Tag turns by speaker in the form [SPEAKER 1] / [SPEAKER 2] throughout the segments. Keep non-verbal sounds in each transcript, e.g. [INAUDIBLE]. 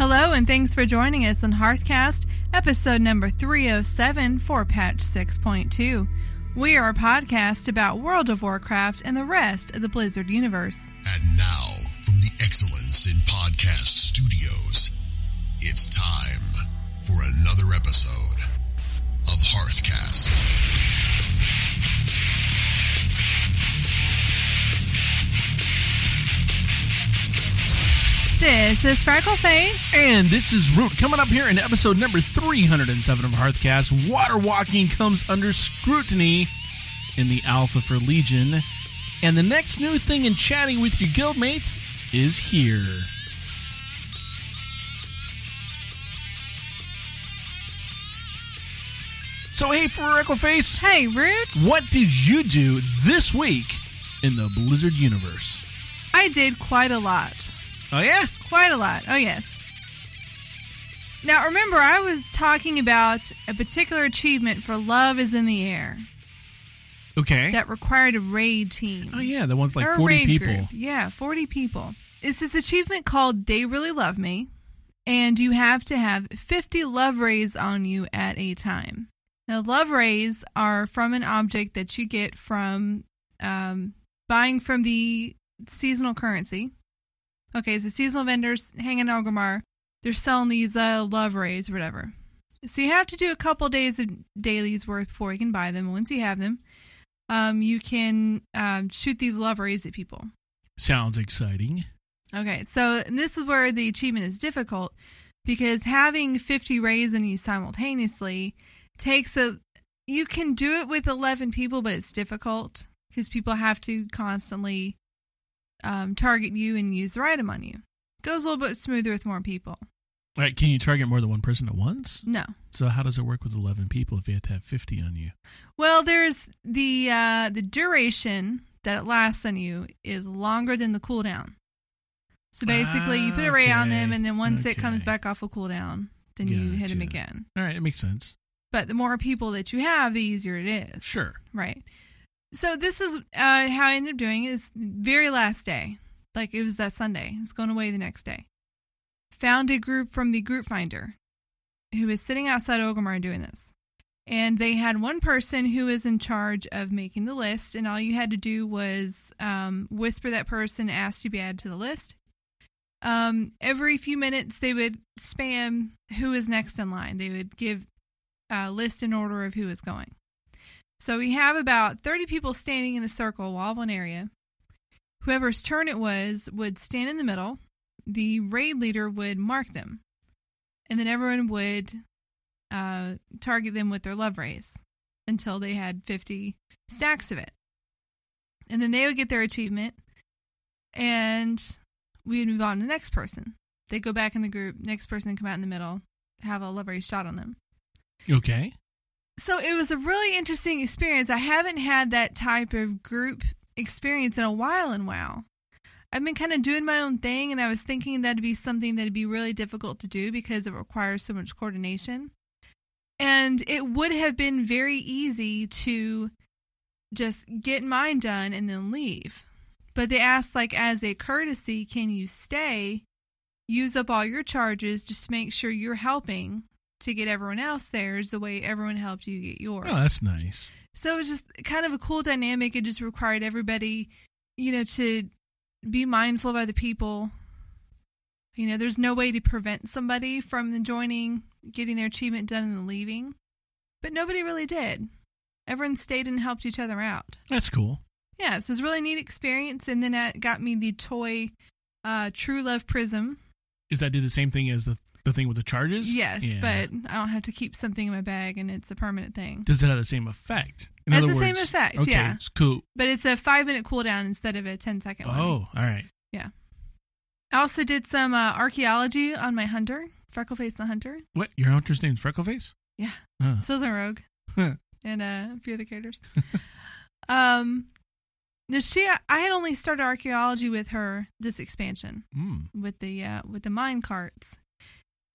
[SPEAKER 1] Hello, and thanks for joining us on Hearthcast, episode number 307 for patch 6.2. We are a podcast about World of Warcraft and the rest of the Blizzard universe.
[SPEAKER 2] And now, from the Excellence in Podcast Studios, it's time for another episode of Hearthcast.
[SPEAKER 1] This is Freckleface.
[SPEAKER 3] And this is Root coming up here in episode number 307 of Hearthcast. Water walking comes under scrutiny in the Alpha for Legion. And the next new thing in chatting with your guildmates is here. So, hey, Freckleface,
[SPEAKER 1] Hey, Root.
[SPEAKER 3] what did you do this week in the Blizzard universe?
[SPEAKER 1] I did quite a lot.
[SPEAKER 3] Oh, yeah?
[SPEAKER 1] Quite a lot. Oh, yes. Now, remember, I was talking about a particular achievement for Love is in the Air
[SPEAKER 3] Okay.
[SPEAKER 1] that required a raid team.
[SPEAKER 3] oh, yeah, the one's like
[SPEAKER 1] Or
[SPEAKER 3] 40 people.
[SPEAKER 1] group. Yeah, 40 people. It's this achievement called They Really Love Me, and you have to have 50 love rays on you at a time. Now, love rays are from an object that you get from um, buying from the seasonal currency. Okay, so seasonal vendors hanging in Orgrimmar, they're selling these uh, love rays or whatever. So you have to do a couple days of dailies worth before you can buy them. Once you have them, um, you can um, shoot these love rays at people.
[SPEAKER 3] Sounds exciting.
[SPEAKER 1] Okay, so this is where the achievement is difficult because having 50 rays in you simultaneously takes a. You can do it with 11 people, but it's difficult because people have to constantly um, target you and use their item on you. Goes a little bit smoother with more people.
[SPEAKER 3] Right, can you target more than one person at once?
[SPEAKER 1] No.
[SPEAKER 3] So how does it work with 11 people if you have to have 50 on you?
[SPEAKER 1] Well, there's the uh, the duration that it lasts on you is longer than the cooldown. So basically, you put a ray on them, and then once it comes back off a cooldown, then you hit them again.
[SPEAKER 3] All right, it makes sense.
[SPEAKER 1] But the more people that you have, the easier it is.
[SPEAKER 3] Sure.
[SPEAKER 1] Right. So this is uh, how I ended up doing it. Is very last day, like it was that Sunday. It's going away the next day. Found a group from the group finder who was sitting outside Orgrimmar doing this. And they had one person who was in charge of making the list, and all you had to do was um, whisper that person asked to be added to the list. Um, every few minutes, they would spam who is next in line. They would give a list in order of who is going. So we have about 30 people standing in a circle, wall of one area. Whoever's turn it was would stand in the middle. The raid leader would mark them. And then everyone would uh, target them with their love rays until they had 50 stacks of it. And then they would get their achievement. And we would move on to the next person. They go back in the group. Next person come out in the middle, have a love ray shot on them
[SPEAKER 3] Okay.
[SPEAKER 1] So it was a really interesting experience. I haven't had that type of group experience in a while in WoW. I've been kind of doing my own thing, and I was thinking that'd be something that'd be really difficult to do because it requires so much coordination. And it would have been very easy to just get mine done and then leave. But they asked, like, as a courtesy, can you stay, use up all your charges, just to make sure you're helping to get everyone else theirs the way everyone helped you get yours.
[SPEAKER 3] Oh, that's nice.
[SPEAKER 1] so it was just kind of a cool dynamic. It just required everybody, you know, to be mindful of other people. You know, there's no way to prevent somebody from joining, getting their achievement done, and then leaving. But nobody really did. Everyone stayed and helped each other out.
[SPEAKER 3] That's cool.
[SPEAKER 1] Yeah, so it was a really neat experience. And then that got me the toy uh, True Love Prism.
[SPEAKER 3] Is that do the same thing as the the thing with the charges?
[SPEAKER 1] Yes,
[SPEAKER 3] Yeah.
[SPEAKER 1] but I don't have to keep something in my bag, and it's a permanent thing.
[SPEAKER 3] does it have the same effect? In
[SPEAKER 1] Has
[SPEAKER 3] other
[SPEAKER 1] the same effect,
[SPEAKER 3] Okay,
[SPEAKER 1] yeah.
[SPEAKER 3] it's cool.
[SPEAKER 1] But it's a five minute cooldown instead of a 10 second one.
[SPEAKER 3] Oh, all right. Yeah.
[SPEAKER 1] I also did some uh, archaeology on my hunter, Freckleface the Hunter.
[SPEAKER 3] What? Your hunter's name's Freckleface?
[SPEAKER 1] Yeah.
[SPEAKER 3] Oh.
[SPEAKER 1] Slytherin Rogue. and uh, a few other characters. [LAUGHS] um, now she, I had only started archaeology with her this expansion
[SPEAKER 3] Mm.
[SPEAKER 1] with the uh, with the mine carts,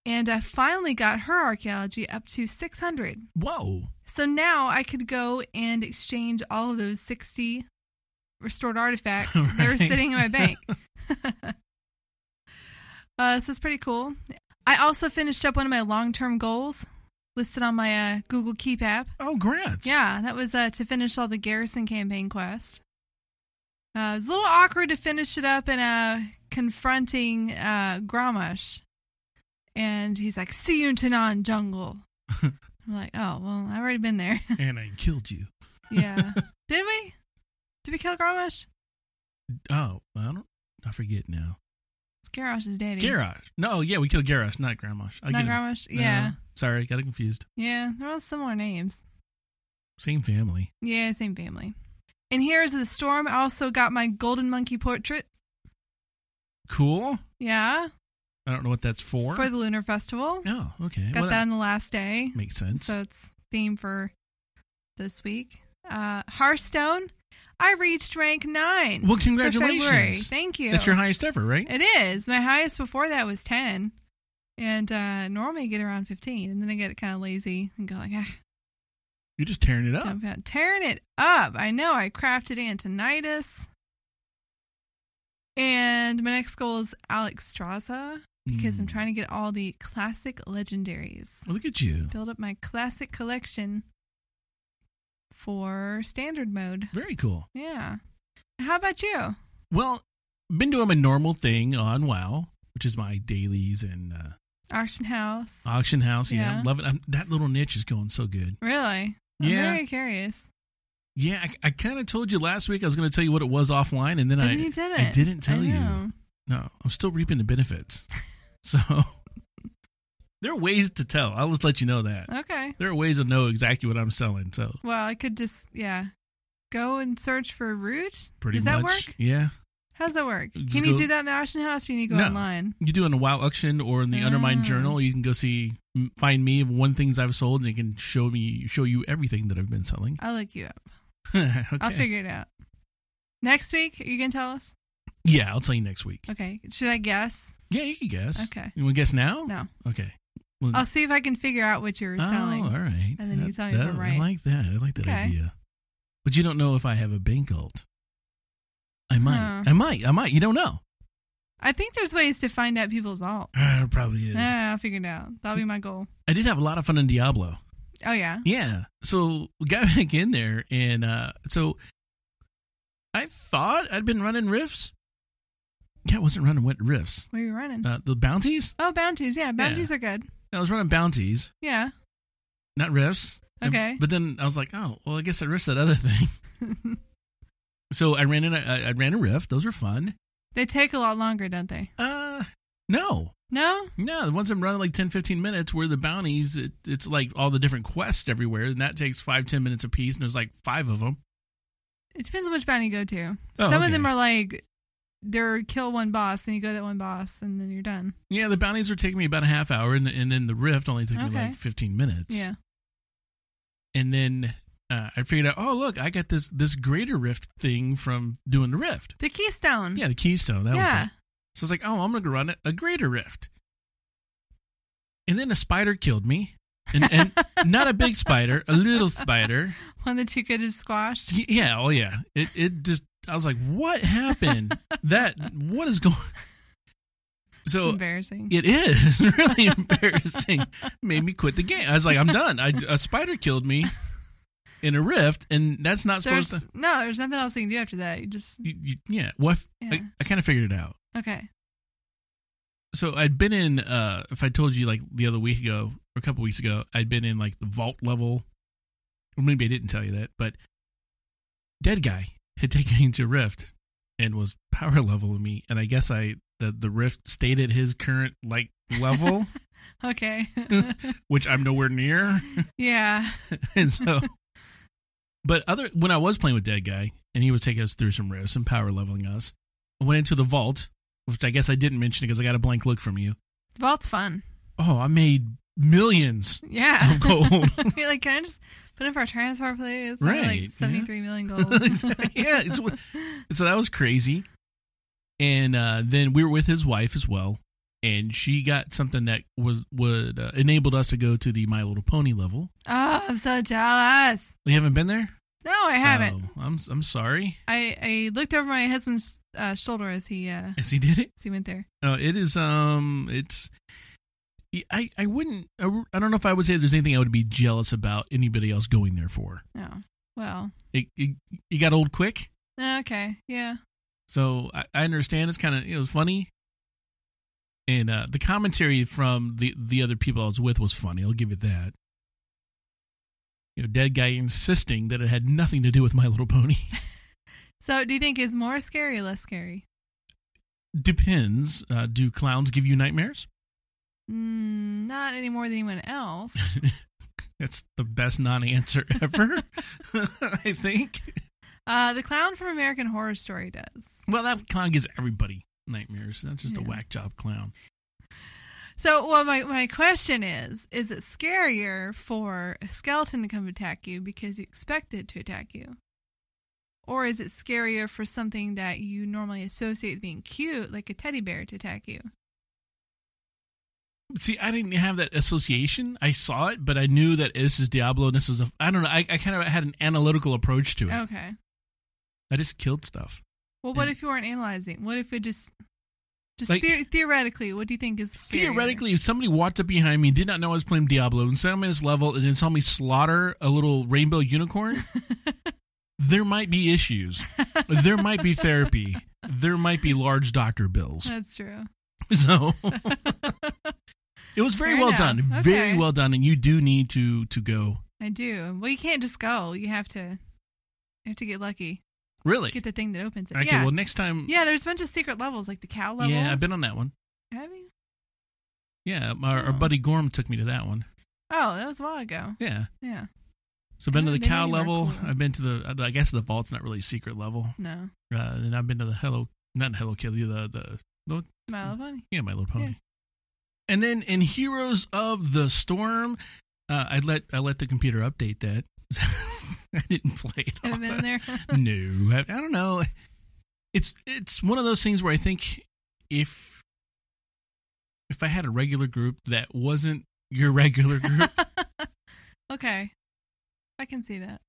[SPEAKER 1] and I finally got her archaeology up to six hundred.
[SPEAKER 3] Whoa.
[SPEAKER 1] So now I could go and exchange all of those sixty restored artifacts [LAUGHS] that were sitting in my bank. [LAUGHS] [LAUGHS] uh, so it's pretty cool. I also finished up one of my long term goals listed on my uh, Google Keep app.
[SPEAKER 3] Oh, grants.
[SPEAKER 1] Yeah, that was uh, to finish all the Garrison campaign quest. Uh, it was a little awkward to finish it up in uh, confronting uh, Grommash. And he's like, see you in Tanaan jungle. I'm like, oh, well, I've already been there. [LAUGHS]
[SPEAKER 3] And I killed you.
[SPEAKER 1] yeah. [LAUGHS] Did we? Did we kill Grommash?
[SPEAKER 3] Oh, I don't. I forget now.
[SPEAKER 1] It's Garrosh's daddy.
[SPEAKER 3] Garrosh. No, yeah, we killed Garrosh, not Grandmash. I
[SPEAKER 1] Not
[SPEAKER 3] get it.
[SPEAKER 1] Grommash?
[SPEAKER 3] Uh,
[SPEAKER 1] Yeah.
[SPEAKER 3] sorry, got it confused.
[SPEAKER 1] Yeah, they're all similar names.
[SPEAKER 3] Same family.
[SPEAKER 1] Yeah, same family. And here's the storm. I also got my golden monkey portrait.
[SPEAKER 3] Cool.
[SPEAKER 1] Yeah,
[SPEAKER 3] I don't know what that's for.
[SPEAKER 1] for the Lunar Festival.
[SPEAKER 3] oh, okay.
[SPEAKER 1] Got
[SPEAKER 3] Well,
[SPEAKER 1] that on the last day.
[SPEAKER 3] makes sense.
[SPEAKER 1] So it's theme for this week. Uh, Hearthstone. I reached rank nine.
[SPEAKER 3] well, congratulations.
[SPEAKER 1] Thank you.
[SPEAKER 3] That's your highest ever, right?
[SPEAKER 1] It is. My highest before that was ten, and uh, normally I get around fifteen, and then I get kind of lazy and go like, ah,
[SPEAKER 3] You're just tearing it up.
[SPEAKER 1] tearing it up. I know. I crafted Antonidas, and my next goal is Alexstrasza because I'm
[SPEAKER 3] Mm.
[SPEAKER 1] trying to get all the classic legendaries.
[SPEAKER 3] Look at you.
[SPEAKER 1] build up my classic collection for standard mode.
[SPEAKER 3] Very cool.
[SPEAKER 1] Yeah. How about you?
[SPEAKER 3] Well, been doing my normal thing on WoW, which is my dailies and uh,
[SPEAKER 1] Auction house.
[SPEAKER 3] auction house. Yeah,
[SPEAKER 1] Yeah.
[SPEAKER 3] love it. I'm, that little niche is going so good.
[SPEAKER 1] Really? I'm
[SPEAKER 3] Yeah.
[SPEAKER 1] very curious.
[SPEAKER 3] Yeah, I, I kind of told you last week I was going to tell you what it was offline, and then
[SPEAKER 1] But
[SPEAKER 3] I
[SPEAKER 1] didn't.
[SPEAKER 3] I didn't tell
[SPEAKER 1] I
[SPEAKER 3] you. No, I'm still reaping the benefits. [LAUGHS] so [LAUGHS] there are ways to tell. I'll just let you know that
[SPEAKER 1] Okay.
[SPEAKER 3] there are ways to know exactly what I'm selling. So
[SPEAKER 1] Well, I could just, yeah, go and search for root.
[SPEAKER 3] pretty
[SPEAKER 1] Does
[SPEAKER 3] much,
[SPEAKER 1] that work?
[SPEAKER 3] yeah.
[SPEAKER 1] How's that work?
[SPEAKER 3] Just
[SPEAKER 1] Can you do that in the auction house or you need to go
[SPEAKER 3] No.
[SPEAKER 1] online?
[SPEAKER 3] You do it in a WoW auction or in the Undermine
[SPEAKER 1] Ah.
[SPEAKER 3] Journal. You can go see, find me one things I've sold, and it can show me, show you everything that I've been selling.
[SPEAKER 1] I'll look you up. [LAUGHS]
[SPEAKER 3] okay.
[SPEAKER 1] I'll figure it out. Next week, are you to tell us?
[SPEAKER 3] Yeah, I'll tell you next week.
[SPEAKER 1] Okay. Should I guess?
[SPEAKER 3] Yeah, you can guess.
[SPEAKER 1] Okay.
[SPEAKER 3] You want to guess now?
[SPEAKER 1] No.
[SPEAKER 3] Okay. Well,
[SPEAKER 1] I'll see if I can figure out what you're
[SPEAKER 3] oh,
[SPEAKER 1] selling.
[SPEAKER 3] all right.
[SPEAKER 1] And then you
[SPEAKER 3] That-
[SPEAKER 1] tell me if
[SPEAKER 3] that-
[SPEAKER 1] I'm
[SPEAKER 3] I like that. I like that
[SPEAKER 1] Okay.
[SPEAKER 3] idea. But you don't know if I have a bank alt. I might. I might. I might. You don't know.
[SPEAKER 1] I think there's ways to find out people's alt.
[SPEAKER 3] Uh, probably is.
[SPEAKER 1] Yeah, I'll figure it out. That'll be my goal.
[SPEAKER 3] I did have a lot of fun in Diablo.
[SPEAKER 1] Oh yeah.
[SPEAKER 3] Yeah. So we got [LAUGHS] back in there, and uh, so I thought I'd been running rifts. Yeah, I wasn't running wet rifts.
[SPEAKER 1] Where are you running?
[SPEAKER 3] Uh, the bounties.
[SPEAKER 1] oh, bounties. Yeah, bounties are good.
[SPEAKER 3] I was running bounties,
[SPEAKER 1] Yeah.
[SPEAKER 3] not rifts. And-
[SPEAKER 1] Okay.
[SPEAKER 3] but then I was like, oh, well, I guess I risked that other thing. [LAUGHS] so I ran in. A, I ran a rift. Those were fun.
[SPEAKER 1] they take a lot longer, don't they?
[SPEAKER 3] Uh, no.
[SPEAKER 1] No.
[SPEAKER 3] No, the ones I'm running like 10, 15 minutes where the bounties, it, it's like all the different quests everywhere, and that takes five, ten minutes a piece, and there's like five of them.
[SPEAKER 1] It depends on which bounty you go to.
[SPEAKER 3] Oh,
[SPEAKER 1] Some
[SPEAKER 3] okay.
[SPEAKER 1] of them are like they're kill one boss, then you go to that one boss, and then you're done.
[SPEAKER 3] Yeah, the bounties were taking me about a half hour, and, and then the rift only took me like 15 minutes.
[SPEAKER 1] Yeah.
[SPEAKER 3] And then uh, I figured out, oh, look, I got this this greater rift thing from doing the rift.
[SPEAKER 1] The keystone.
[SPEAKER 3] Yeah, the keystone. That was
[SPEAKER 1] yeah.
[SPEAKER 3] it. So I was like, oh, I'm going to run a, a greater rift. And then a spider killed me. And, and [LAUGHS] not a big spider, a little spider.
[SPEAKER 1] One that you could have squashed.
[SPEAKER 3] Yeah, oh yeah. It it just I was like, what happened? that what is going?
[SPEAKER 1] It's
[SPEAKER 3] So
[SPEAKER 1] embarrassing.
[SPEAKER 3] it is [LAUGHS] really embarrassing. Made me quit the game. I was like, I'm done. I, a spider killed me in a rift, and that's not
[SPEAKER 1] There's
[SPEAKER 3] supposed to.
[SPEAKER 1] no, there's nothing else you can do after that. You just
[SPEAKER 3] You, you, yeah, what?
[SPEAKER 1] Yeah.
[SPEAKER 3] I, I kind of figured it out.
[SPEAKER 1] okay.
[SPEAKER 3] So I'd been in. uh If I told you like the other week ago or a couple weeks ago, I'd been in like the vault level. Or maybe I didn't tell you that, but dead guy had taken me to rift and was power leveling me, and I guess I the the rift stayed at his current like level, [LAUGHS]
[SPEAKER 1] Okay. [LAUGHS]
[SPEAKER 3] which I'm nowhere near.
[SPEAKER 1] yeah. [LAUGHS]
[SPEAKER 3] and so but other when i was playing with dead guy and he was taking us through some rifts and power leveling us i went into the vault which i guess i didn't mention because i got a blank look from you
[SPEAKER 1] Vault's fun.
[SPEAKER 3] oh i made millions
[SPEAKER 1] Yeah.
[SPEAKER 3] of gold
[SPEAKER 1] You're like, can I just put in for a transfer, please? I
[SPEAKER 3] Right,
[SPEAKER 1] Like
[SPEAKER 3] yeah.
[SPEAKER 1] 73 million [LAUGHS] gold. [LAUGHS]
[SPEAKER 3] yeah it's, so that was crazy and uh, then we were with his wife as well and she got something that was would uh, enabled us to go to the my little pony level
[SPEAKER 1] Oh, I'm so jealous.
[SPEAKER 3] you haven't been there
[SPEAKER 1] No, I haven't.
[SPEAKER 3] oh, i'm i'm sorry
[SPEAKER 1] I, I looked over my husband's uh, shoulder as he uh,
[SPEAKER 3] yes he did it
[SPEAKER 1] as he went there.
[SPEAKER 3] No, it is. Um, it's I, I wouldn't. I, I don't know if I would say there's anything I would be jealous about anybody else going there for.
[SPEAKER 1] No. Well,
[SPEAKER 3] It, it, you got old quick,
[SPEAKER 1] okay. Yeah.
[SPEAKER 3] so I, I understand it's kind of it was funny, and uh, the commentary from the the other people I was with was funny. I'll give it that. You know, dead guy insisting that it had nothing to do with My Little Pony. [LAUGHS] [LAUGHS]
[SPEAKER 1] So, do you think it's more scary or less scary?
[SPEAKER 3] Depends. Uh, do clowns give you nightmares?
[SPEAKER 1] Mm, not any more than anyone else. [LAUGHS]
[SPEAKER 3] That's the best non-answer [LAUGHS] ever. I think.
[SPEAKER 1] Uh, the clown from American Horror Story does.
[SPEAKER 3] Well, that clown gives everybody nightmares. That's just a whack job clown.
[SPEAKER 1] So, well, my, my question is is it scarier for a skeleton to come attack you because you expect it to attack you? Or is it scarier for something that you normally associate with being cute, like a teddy bear, to attack you?
[SPEAKER 3] See, I didn't have that association. I saw it, but I knew that this is Diablo and this is a. I don't know. I, I kind of had an analytical approach to it.
[SPEAKER 1] Okay.
[SPEAKER 3] I just killed stuff.
[SPEAKER 1] Well, what
[SPEAKER 3] And-
[SPEAKER 1] if you weren't analyzing? What if it just, just
[SPEAKER 3] Like-
[SPEAKER 1] the- theoretically, what do you think is scarier?
[SPEAKER 3] Theoretically, if somebody walked up behind me, did not know I was playing Diablo, and saw me this level, and then saw me slaughter a little rainbow unicorn, [LAUGHS] there might be issues. There might be therapy. There might be large doctor bills.
[SPEAKER 1] That's true. [LAUGHS]
[SPEAKER 3] So [LAUGHS] it was very
[SPEAKER 1] Fair
[SPEAKER 3] well
[SPEAKER 1] enough.
[SPEAKER 3] done. Very well done, and you do need to to go.
[SPEAKER 1] I do. Well, you can't just go. You have to, you have to get lucky.
[SPEAKER 3] Really?
[SPEAKER 1] Get the thing that opens it.
[SPEAKER 3] Okay.
[SPEAKER 1] yeah.
[SPEAKER 3] Well, next time.
[SPEAKER 1] yeah. There's a bunch of secret levels, like the cow level.
[SPEAKER 3] Yeah, I've been on that one.
[SPEAKER 1] Have you?
[SPEAKER 3] Yeah, our, our
[SPEAKER 1] Oh.
[SPEAKER 3] buddy Gorm took me to that one.
[SPEAKER 1] Oh, that was a while ago.
[SPEAKER 3] Yeah.
[SPEAKER 1] Yeah.
[SPEAKER 3] So I've been to the cow level.
[SPEAKER 1] cool.
[SPEAKER 3] I've been to the. I guess the vault's not really a secret level.
[SPEAKER 1] No.
[SPEAKER 3] Uh, and I've been to the Hello, not Hello Kitty, the the, the
[SPEAKER 1] My Little Pony.
[SPEAKER 3] yeah, My Little Pony.
[SPEAKER 1] Yeah.
[SPEAKER 3] And then in Heroes of the Storm, uh, I let I let the computer update that. [LAUGHS] I didn't play it.
[SPEAKER 1] Haven't been in there. [LAUGHS]
[SPEAKER 3] no, I, I don't know. It's it's one of those things where I think if if I had a regular group that wasn't your regular group, [LAUGHS]
[SPEAKER 1] okay. I can see that.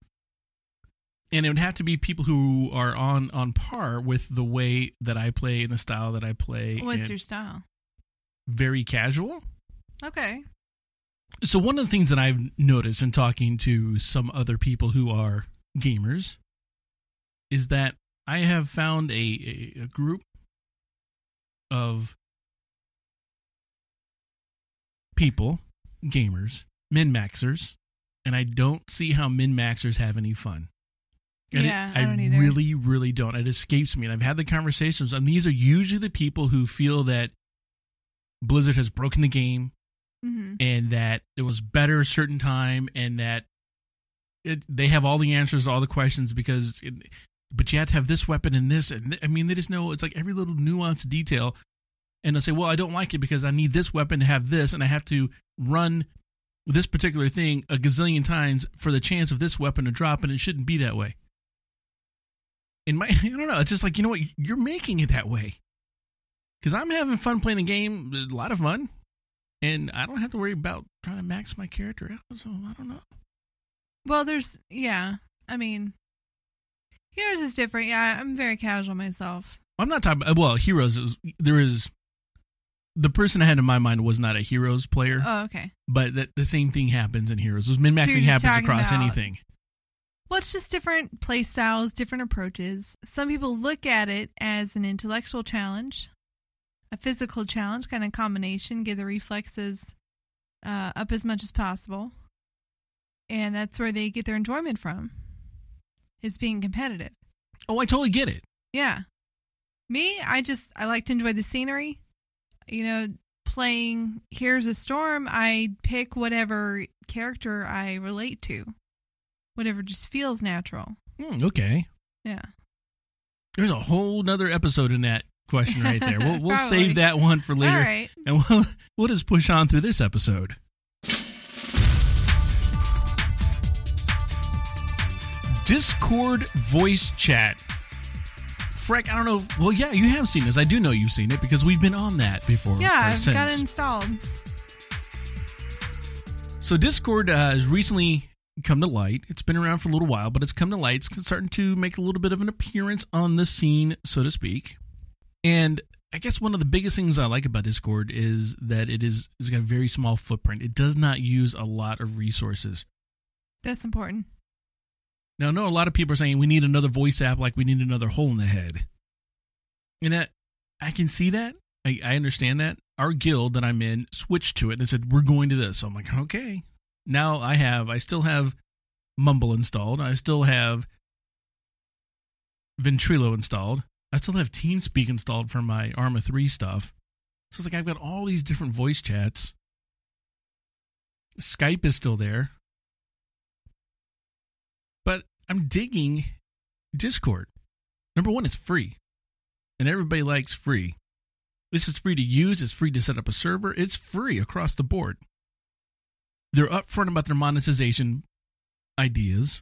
[SPEAKER 3] and it would have to be people who are on on par with the way that I play and the style that I play.
[SPEAKER 1] What's
[SPEAKER 3] and
[SPEAKER 1] your style?
[SPEAKER 3] Very casual?
[SPEAKER 1] Okay.
[SPEAKER 3] So one of the things that I've noticed in talking to some other people who are gamers is that I have found a, a, a group of people, gamers, min maxers, and I don't see how min maxers have any fun. And it-
[SPEAKER 1] Yeah, I don't either.
[SPEAKER 3] really, really don't. It escapes me. And I've had the conversations, and these are usually the people who feel that Blizzard has broken the game
[SPEAKER 1] hmm
[SPEAKER 3] and that it was better a certain time and that it, they have all the answers to all the questions because it, but you have to have this weapon and this and th- i mean they just know it's like every little nuanced detail. And they'll say well i don't like it because i need this weapon to have this and i have to run this particular thing a gazillion times for the chance of this weapon to drop and it shouldn't be that way. In my [LAUGHS] i don't know. It's just like you know what? You're making it that way because i'm having fun playing the game a lot of fun and I don't have to worry about trying to max my character out. So I don't know.
[SPEAKER 1] Well, there's, yeah. I mean, Heroes is different. Yeah, I'm very casual myself.
[SPEAKER 3] I'm not talking. About, well, heroes is there is the person I had in my mind was not a heroes player,
[SPEAKER 1] Oh, okay.
[SPEAKER 3] but that the same thing happens in heroes. Min maxing
[SPEAKER 1] you're
[SPEAKER 3] happens across
[SPEAKER 1] about-
[SPEAKER 3] anything.
[SPEAKER 1] Well, it's just different play styles, different approaches. Some people look at it as an intellectual challenge, a physical challenge, kind of combination, get the reflexes uh, up as much as possible. And that's where they get their enjoyment from, is being competitive.
[SPEAKER 3] Oh, I totally get it.
[SPEAKER 1] Yeah. Me, I just, I like to enjoy the scenery. You know, playing Here's a Storm, I pick whatever character I relate to, whatever just feels natural.
[SPEAKER 3] Hmm, okay,
[SPEAKER 1] Yeah.
[SPEAKER 3] there's a whole nother episode in that question right there. We'll we'll save that one for later,
[SPEAKER 1] right.
[SPEAKER 3] and we'll we'll just push on through this episode. Discord voice chat. Freck, I don't know. Well, yeah, you have seen this. I do know you've seen it because we've been on that before.
[SPEAKER 1] Yeah, I've got it installed.
[SPEAKER 3] So Discord uh, has recently come to light. It's been around for a little while, but it's come to light. It's starting to make a little bit of an appearance on the scene, so to speak. And I guess one of the biggest things I like about Discord is that it is it's got a very small footprint. It does not use a lot of resources.
[SPEAKER 1] That's important.
[SPEAKER 3] Now, I know a lot of people are saying we need another voice app, like we need another hole in the head, and that I can see that. I, I understand that. Our guild that I'm in switched to it and said we're going to this. So I'm like, okay. Now I have, I still have Mumble installed. I still have Ventrilo installed. I still have TeamSpeak installed for my Arma 3 stuff. So it's like I've got all these different voice chats. Skype is still there. But I'm digging Discord. Number one, it's free. And everybody likes free. This is free to use, it's free to set up a server, it's free across the board. They're upfront about their monetization ideas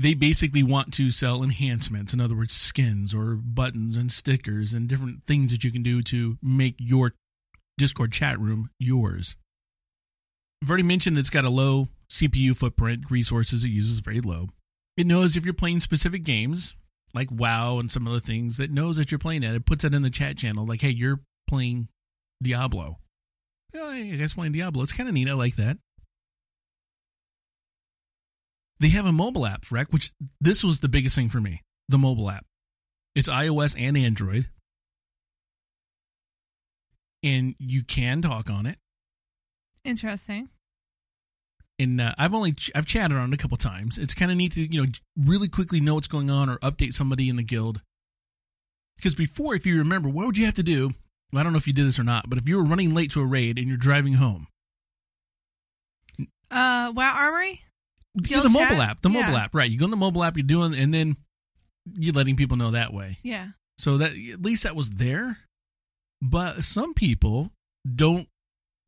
[SPEAKER 3] they basically want to sell enhancements in other words skins or buttons and stickers and different things that you can do to make your discord chat room yours. I've already mentioned it's got a low cpu footprint resources it uses very low. It knows if you're playing specific games like wow and some other things it knows that you're playing it. It puts it in the chat channel like hey you're playing diablo. Well, i guess playing diablo it's kind of neat i like that they have a mobile app, Freck, which this was the biggest thing for me. The mobile app. It's iOS and Android. And you can talk on it.
[SPEAKER 1] Interesting.
[SPEAKER 3] And uh, I've only ch- I've chatted on it a couple times. It's kind of neat to you know really quickly know what's going on or update somebody in the guild. Because before, if you remember, what would you have to do? I don't know if you did this or not, but if you were running late to a raid and you're driving home,
[SPEAKER 1] Uh, WoW Armory.
[SPEAKER 3] Yeah,
[SPEAKER 1] Guild
[SPEAKER 3] the mobile
[SPEAKER 1] chat?
[SPEAKER 3] app, the mobile app, right? You go on the mobile app, you're doing, and then you're letting people know that way.
[SPEAKER 1] Yeah.
[SPEAKER 3] So that at least that was there. But some people don't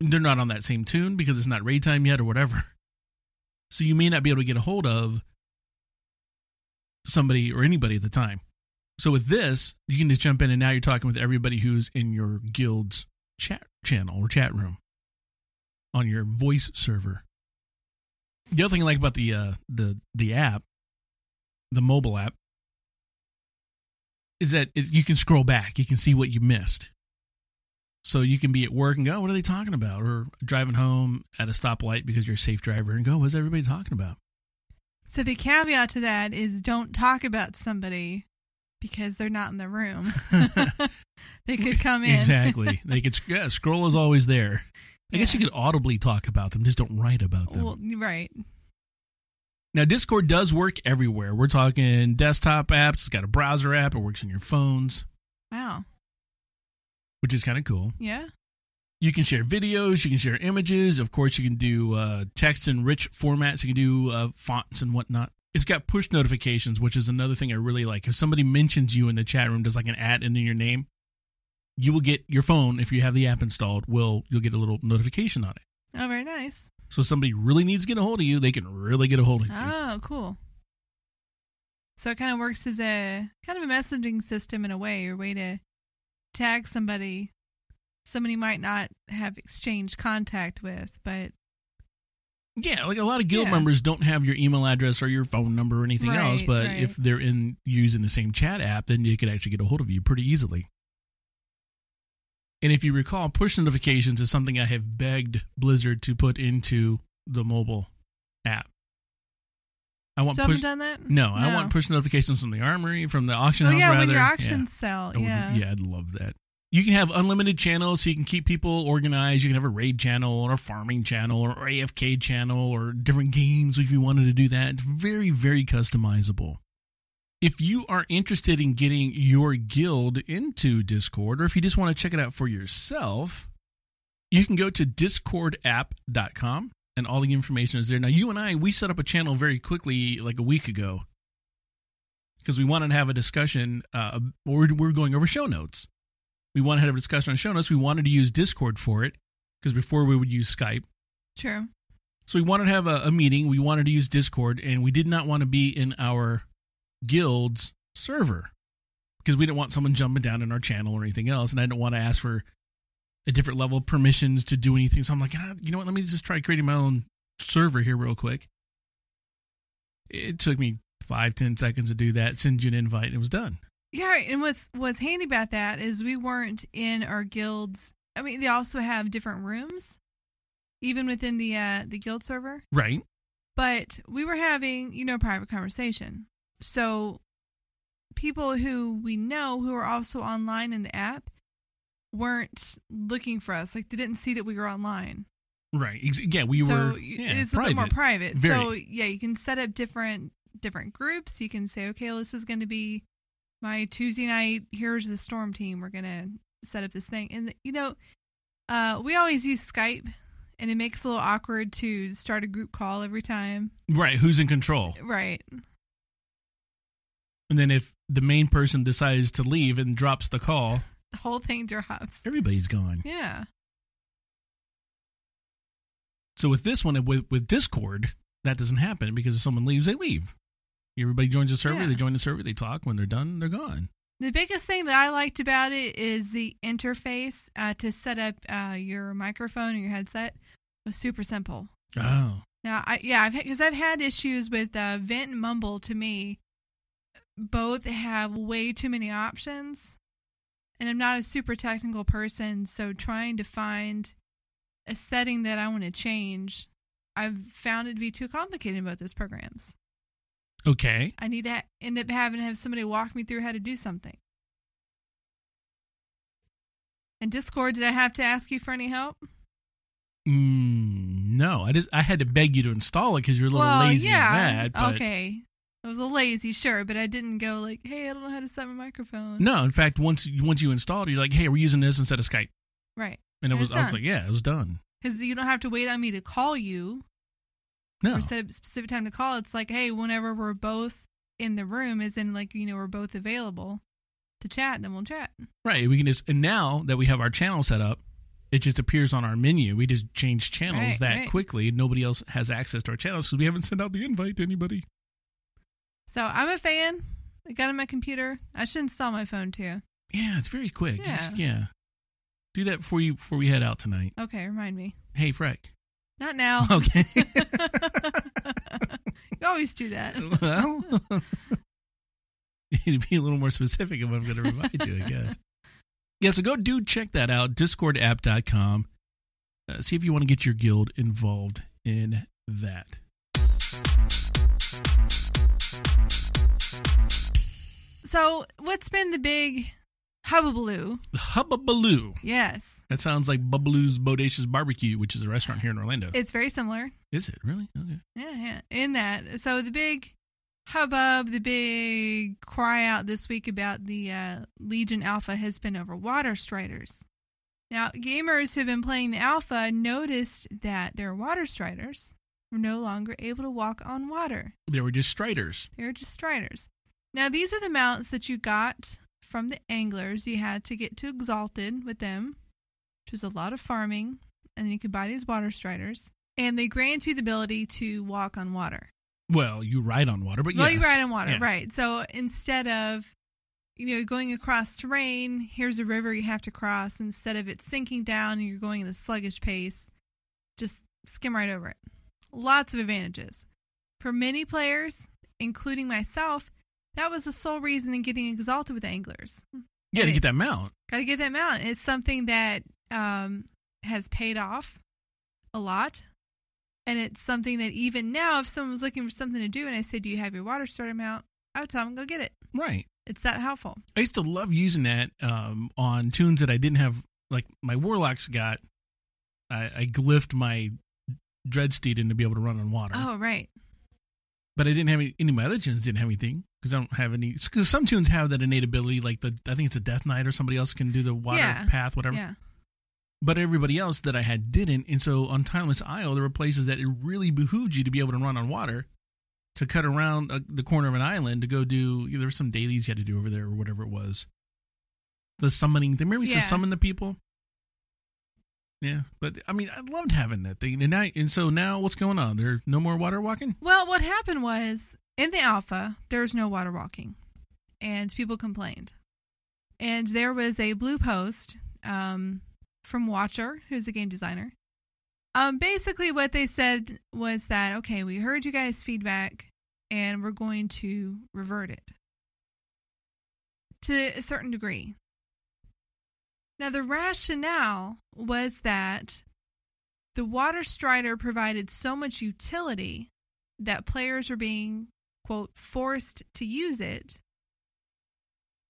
[SPEAKER 3] they're not on that same tune because it's not raid time yet or whatever. [LAUGHS] So you may not be able to get a hold of somebody or anybody at the time. So with this, you can just jump in and now you're talking with everybody who's in your guild's chat channel or chat room on your voice server. The other thing I like about the uh, the the app, the mobile app, is that it, you can scroll back. You can see what you missed. So you can be at work and go, what are they talking about? Or driving home at a stoplight because you're a safe driver and go, what's everybody talking about?
[SPEAKER 1] So the caveat to that is don't talk about somebody because they're not in the room. [LAUGHS] [LAUGHS] they could come in.
[SPEAKER 3] Exactly. they could, yeah, scroll is always there. I guess you could audibly talk about them, just don't write about them.
[SPEAKER 1] Well, right.
[SPEAKER 3] Now, Discord does work everywhere. We're talking desktop apps. It's got a browser app. It works on your phones,
[SPEAKER 1] Wow.
[SPEAKER 3] which is kind of cool.
[SPEAKER 1] Yeah.
[SPEAKER 3] You can share videos. You can share images. Of course, you can do uh, text in rich formats. You can do uh, fonts and whatnot. It's got push notifications, which is another thing I really like. If somebody mentions you in the chat room, does like an and then your name, you will get your phone if you have the app installed. Will you'll get a little notification on it.
[SPEAKER 1] Oh, very nice.
[SPEAKER 3] So if somebody really needs to get a hold of you, they can really get a hold of you.
[SPEAKER 1] Oh, cool. So it kind of works as a kind of a messaging system in a way, or way to tag somebody somebody might not have exchanged contact with, but
[SPEAKER 3] Yeah, like a lot of guild
[SPEAKER 1] Yeah.
[SPEAKER 3] members don't have your email address or your phone number or anything else, but
[SPEAKER 1] right.
[SPEAKER 3] if they're in using the same chat app, then they could actually get a hold of you pretty easily. And if you recall, push notifications is something I have begged Blizzard to put into the mobile app. I want
[SPEAKER 1] still
[SPEAKER 3] push.
[SPEAKER 1] done that.
[SPEAKER 3] No, I want push notifications from the armory, from the auction
[SPEAKER 1] Oh
[SPEAKER 3] house.
[SPEAKER 1] yeah,
[SPEAKER 3] rather.
[SPEAKER 1] when your
[SPEAKER 3] Yeah.
[SPEAKER 1] auctions sell.
[SPEAKER 3] That would
[SPEAKER 1] Yeah.
[SPEAKER 3] yeah, I'd love that. You can have unlimited channels so you can keep people organized. You can have a raid channel or a farming channel or AFK channel or different games if you wanted to do that. It's very, very customizable. If you are interested in getting your guild into Discord or if you just want to check it out for yourself, you can go to discordapp.com and all the information is there. Now, you and I, we set up a channel very quickly, like a week ago, because we wanted to have a discussion. Uh, we're, we're going over show notes. We wanted to have a discussion on show notes. We wanted to use Discord for it because before we would use Skype.
[SPEAKER 1] True.
[SPEAKER 3] So we wanted to have a, a meeting. We wanted to use Discord, and we did not want to be in our guild's server because we didn't want someone jumping down in our channel or anything else. And I didn't want to ask for a different level of permissions to do anything. So I'm like, ah, you know what? Let me just try creating my own server here real quick. It took me five, ten seconds to do that, send you an invite, and it was done.
[SPEAKER 1] Yeah, and what's what's handy about that is we weren't in our guilds. I mean, they also have different rooms, even within the uh, the guild server.
[SPEAKER 3] Right.
[SPEAKER 1] But we were having, you know, private conversation. So people who we know who are also online in the app weren't looking for us. Like they didn't see that we were online.
[SPEAKER 3] Right. Yeah, we
[SPEAKER 1] so
[SPEAKER 3] were yeah,
[SPEAKER 1] it's a little more private.
[SPEAKER 3] Very.
[SPEAKER 1] So yeah, you can set up different different groups. You can say, okay, well, this is going to be my Tuesday night. Here's the storm team. We're going to set up this thing, and you know, uh, we always use Skype, and it makes it a little awkward to start a group call every time.
[SPEAKER 3] Right. Who's in control?
[SPEAKER 1] Right.
[SPEAKER 3] And then if the main person decides to leave and drops the call,
[SPEAKER 1] The whole thing drops.
[SPEAKER 3] everybody's gone.
[SPEAKER 1] Yeah.
[SPEAKER 3] So with this one, with with Discord, that doesn't happen because if someone leaves, they leave. Everybody joins the server.
[SPEAKER 1] Yeah.
[SPEAKER 3] They join the server. They talk. When they're done, they're gone.
[SPEAKER 1] The biggest thing that I liked about it is the interface uh, to set up uh, your microphone or your headset was super simple.
[SPEAKER 3] Oh,
[SPEAKER 1] Now, I yeah, I've because I've had issues with uh, Vent and Mumble. To me, both have way too many options, and I'm not a super technical person, so trying to find a setting that I want to change, I've found it to be too complicated in both those programs.
[SPEAKER 3] okay.
[SPEAKER 1] I need to ha- end up having to have somebody walk me through how to do something. And Discord, did I have to ask you for any help?
[SPEAKER 3] Mm, no, I just I had to beg you to install it because you're a little
[SPEAKER 1] well,
[SPEAKER 3] lazy
[SPEAKER 1] yeah.
[SPEAKER 3] and bad. But
[SPEAKER 1] okay. I was a lazy, sure, but I didn't go like, "Hey, I don't know how to set my microphone."
[SPEAKER 3] No, in fact, once once you installed, it, you're like, hey, we're using this instead of Skype,
[SPEAKER 1] right?
[SPEAKER 3] and it
[SPEAKER 1] And
[SPEAKER 3] was I was like, yeah, it was done.
[SPEAKER 1] Because you don't have to wait on me to call you
[SPEAKER 3] No,
[SPEAKER 1] or set a specific time to call. It's like, hey, whenever we're both in the room, is in like you know we're both available to chat, then we'll chat.
[SPEAKER 3] right. We can just and now that we have our channel set up, it just appears on our menu. We just change channels
[SPEAKER 1] Right,
[SPEAKER 3] that
[SPEAKER 1] right.
[SPEAKER 3] quickly. Nobody else has access to our channels because we haven't sent out the invite to anybody.
[SPEAKER 1] So I'm a fan. I got it on my computer. I should install my phone too.
[SPEAKER 3] Yeah, it's very quick.
[SPEAKER 1] Yeah.
[SPEAKER 3] yeah. Do that before you before we head out tonight.
[SPEAKER 1] Okay, remind me.
[SPEAKER 3] Hey, Freck.
[SPEAKER 1] Not now. [LAUGHS]
[SPEAKER 3] Okay. [LAUGHS]
[SPEAKER 1] you always do that. [LAUGHS]
[SPEAKER 3] well, you need to be a little more specific if I'm going to remind you, I guess. Yeah, so go do check that out, discordapp.com. Uh, see if you want to get your guild involved in that.
[SPEAKER 1] So, what's been the big hubbubaloo?
[SPEAKER 3] The Hubbabaloo.
[SPEAKER 1] Yes,
[SPEAKER 3] That sounds like Bubbaloo's Bodacious Barbecue, which is a restaurant here in Orlando.
[SPEAKER 1] it's very similar.
[SPEAKER 3] is it really? Okay.
[SPEAKER 1] Yeah, yeah. In that, so the big hubbub, the big cry out this week about the uh, Legion Alpha has been over water striders. Now, gamers who have been playing the Alpha noticed that their water striders were no longer able to walk on water.
[SPEAKER 3] They were just striders.
[SPEAKER 1] They were just striders. Now, these are the mounts that you got from the anglers. You had to get to Exalted with them, which was a lot of farming, and then you could buy these water striders. And they grant you the ability to walk on water.
[SPEAKER 3] Well, you ride on water, but
[SPEAKER 1] Well,
[SPEAKER 3] yes.
[SPEAKER 1] you ride on water,
[SPEAKER 3] Yeah.
[SPEAKER 1] right? So instead of you know going across terrain, here's a river you have to cross. Instead of it sinking down and you're going at a sluggish pace, just skim right over it. Lots of advantages for many players, including myself. That was the sole reason in getting exalted with anglers.
[SPEAKER 3] Yeah, to
[SPEAKER 1] Right.
[SPEAKER 3] get that mount.
[SPEAKER 1] Got to get that mount. It's something that um, has paid off a lot. And it's something that even now, if someone was looking for something to do and I said, Do you have your water strider mount? I would tell them, Go get it.
[SPEAKER 3] Right.
[SPEAKER 1] It's that helpful.
[SPEAKER 3] I used to love using that um, on toons that I didn't have. Like my Warlocks got, I, I glyphed my Dreadsteed in to be able to run on water.
[SPEAKER 1] Oh, right.
[SPEAKER 3] But I didn't have any, any of my other toons didn't have anything because I don't have any. Because some toons have that innate ability, like the I think it's a Death Knight or somebody else can do the water
[SPEAKER 1] Yeah.
[SPEAKER 3] path, whatever.
[SPEAKER 1] Yeah.
[SPEAKER 3] But everybody else that I had didn't, and so on Timeless Isle there were places that it really behooved you to be able to run on water, to cut around uh, the corner of an island to go do. There were some dailies you had to do over there or whatever it was. The summoning. We used
[SPEAKER 1] Yeah.
[SPEAKER 3] to summon the people. Yeah, but I mean, I loved having that thing, and now, and so now, what's going on? There no more water walking.
[SPEAKER 1] Well, what happened was in the alpha, there's no water walking, and people complained. And there was a blue post um, from Watcher, who's a game designer. Um, basically, what they said was that okay, we heard you guys' feedback, and we're going to revert it. to a certain degree. Now, the rationale was that the Water Strider provided so much utility that players were being, quote, forced to use it